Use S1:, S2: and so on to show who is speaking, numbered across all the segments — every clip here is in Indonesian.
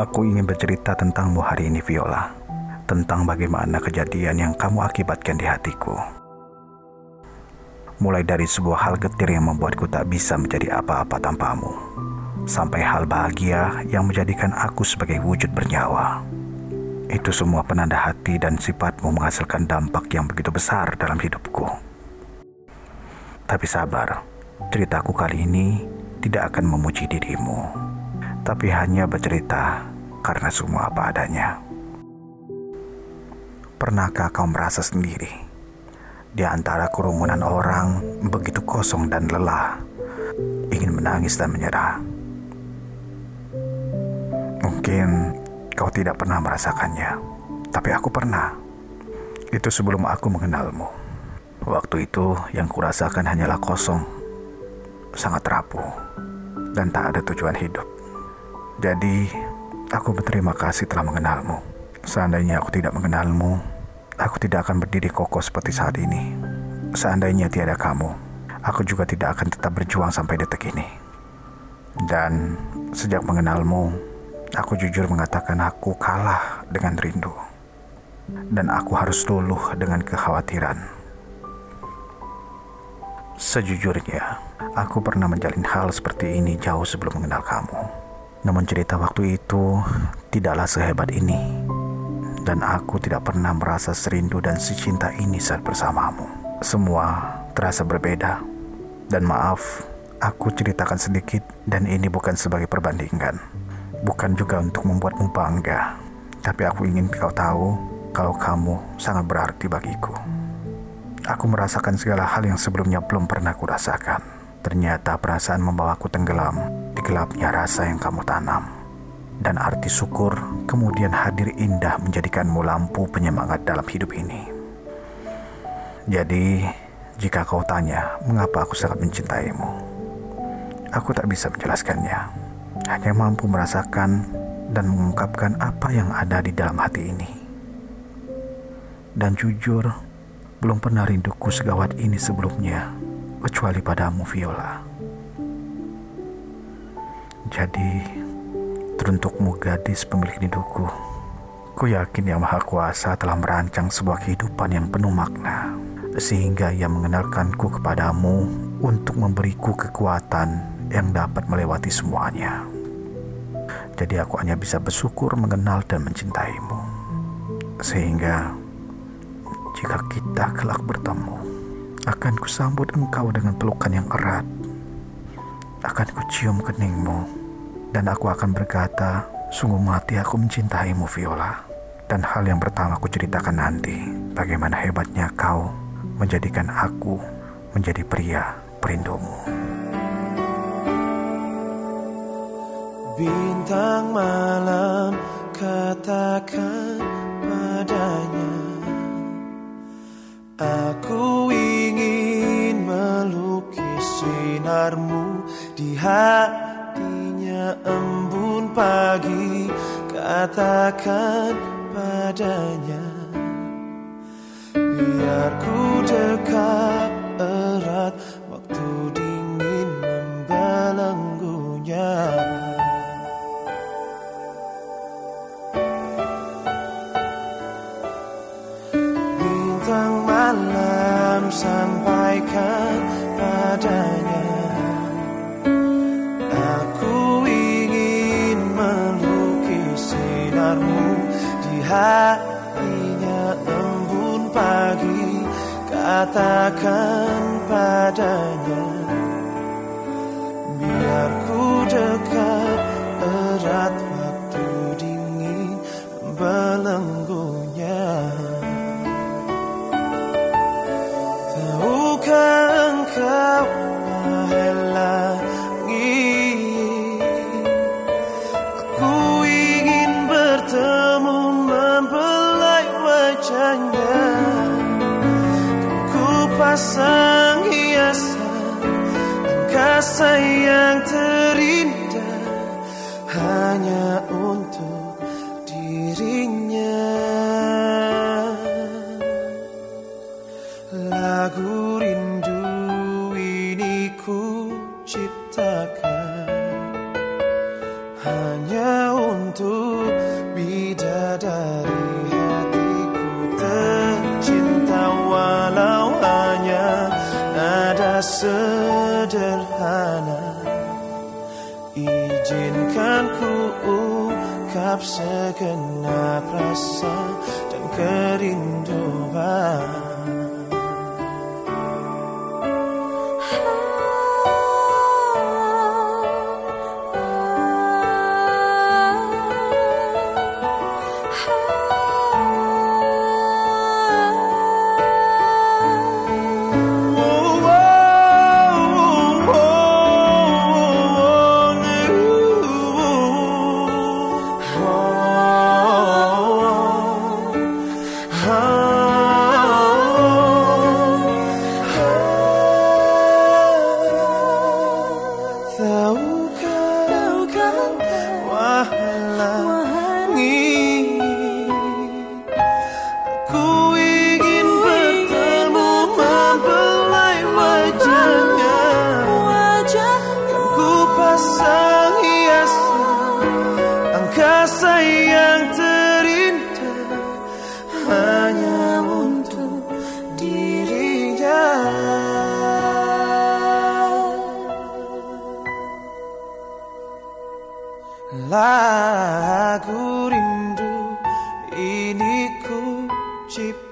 S1: Aku ingin bercerita tentangmu hari ini, Viola. Tentang bagaimana kejadian yang kamu akibatkan di hatiku. Mulai dari sebuah hal getir yang membuatku tak bisa menjadi apa-apa tanpamu. Sampai hal bahagia yang menjadikan aku sebagai wujud bernyawa. Itu semua penanda hati dan sifatmu menghasilkan dampak yang begitu besar dalam hidupku. Tapi sabar, ceritaku kali ini tidak akan memuji dirimu, tapi hanya bercerita karena semua apa adanya. Pernahkah kau merasa sendiri? Di antara kerumunan orang begitu kosong dan lelah, ingin menangis dan menyerah. Mungkin kau tidak pernah merasakannya, tapi aku pernah. Itu sebelum aku mengenalmu. Waktu itu yang kurasakan hanyalah kosong, sangat rapuh, dan tak ada tujuan hidup. Jadi, aku berterima kasih telah mengenalmu. Seandainya aku tidak mengenalmu, aku tidak akan berdiri kokoh seperti saat ini. Seandainya tiada kamu, aku juga tidak akan tetap berjuang sampai detik ini. Dan sejak mengenalmu, aku jujur mengatakan aku kalah dengan rindu. Dan aku harus luluh dengan kekhawatiran. Sejujurnya, aku pernah menjalin hal seperti ini jauh sebelum mengenal kamu. Namun cerita waktu itu tidaklah sehebat ini dan aku tidak pernah merasa serindu dan secinta ini saat bersamamu. Semua terasa berbeda, dan maaf, aku ceritakan sedikit, dan ini bukan sebagai perbandingan, bukan juga untuk membuatmu bangga, tapi aku ingin kau tahu kalau kamu sangat berarti bagiku. Aku merasakan segala hal yang sebelumnya belum pernah kurasakan. Ternyata perasaan membawaku tenggelam gelapnya rasa yang kamu tanam dan arti syukur kemudian hadir indah menjadikanmu lampu penyemangat dalam hidup ini. Jadi, jika kau tanya mengapa aku sangat mencintaimu, aku tak bisa menjelaskannya. Hanya mampu merasakan dan mengungkapkan apa yang ada di dalam hati ini. Dan jujur, belum pernah rinduku segawat ini sebelumnya, kecuali padamu, Viola. Jadi, Teruntukmu gadis pemilik hidupku. Ku yakin Yang Maha Kuasa telah merancang sebuah kehidupan yang penuh makna, sehingga Ia mengenalkanku kepadamu untuk memberiku kekuatan yang dapat melewati semuanya. Jadi aku hanya bisa bersyukur mengenal dan mencintaimu. Sehingga jika kita kelak bertemu, akan kusambut engkau dengan pelukan yang erat. Akan kucium keningmu dan aku akan berkata, sungguh mati aku mencintaimu Viola. Dan hal yang pertama aku ceritakan nanti, bagaimana hebatnya kau menjadikan aku menjadi pria perindumu.
S2: Bintang malam katakan padanya Aku ingin melukis sinarmu di hati embun pagi Katakan padanya. Biar ku dekat Katakan padanya Biar ku dekat
S3: pasang hiasan angkasa yang terindah hanya untuk dirinya. Lagu
S2: sederhana. Izinkan ku ungkap segenap rasa dan kerinduan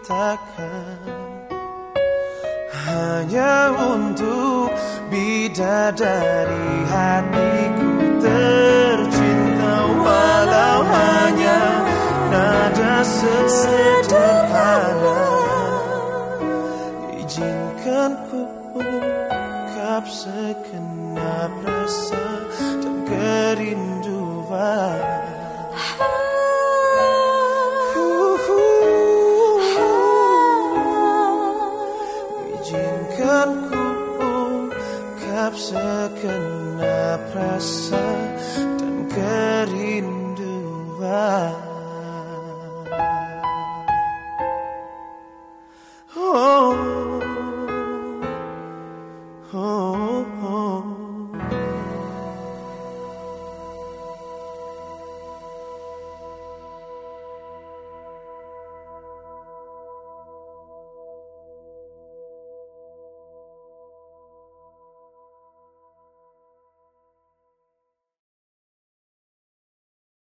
S2: ciptakan Hanya untuk bidadari hatiku tercinta Walau hanya nada sederhana Izinkan ku ungkap segenap rasa dan kerinduan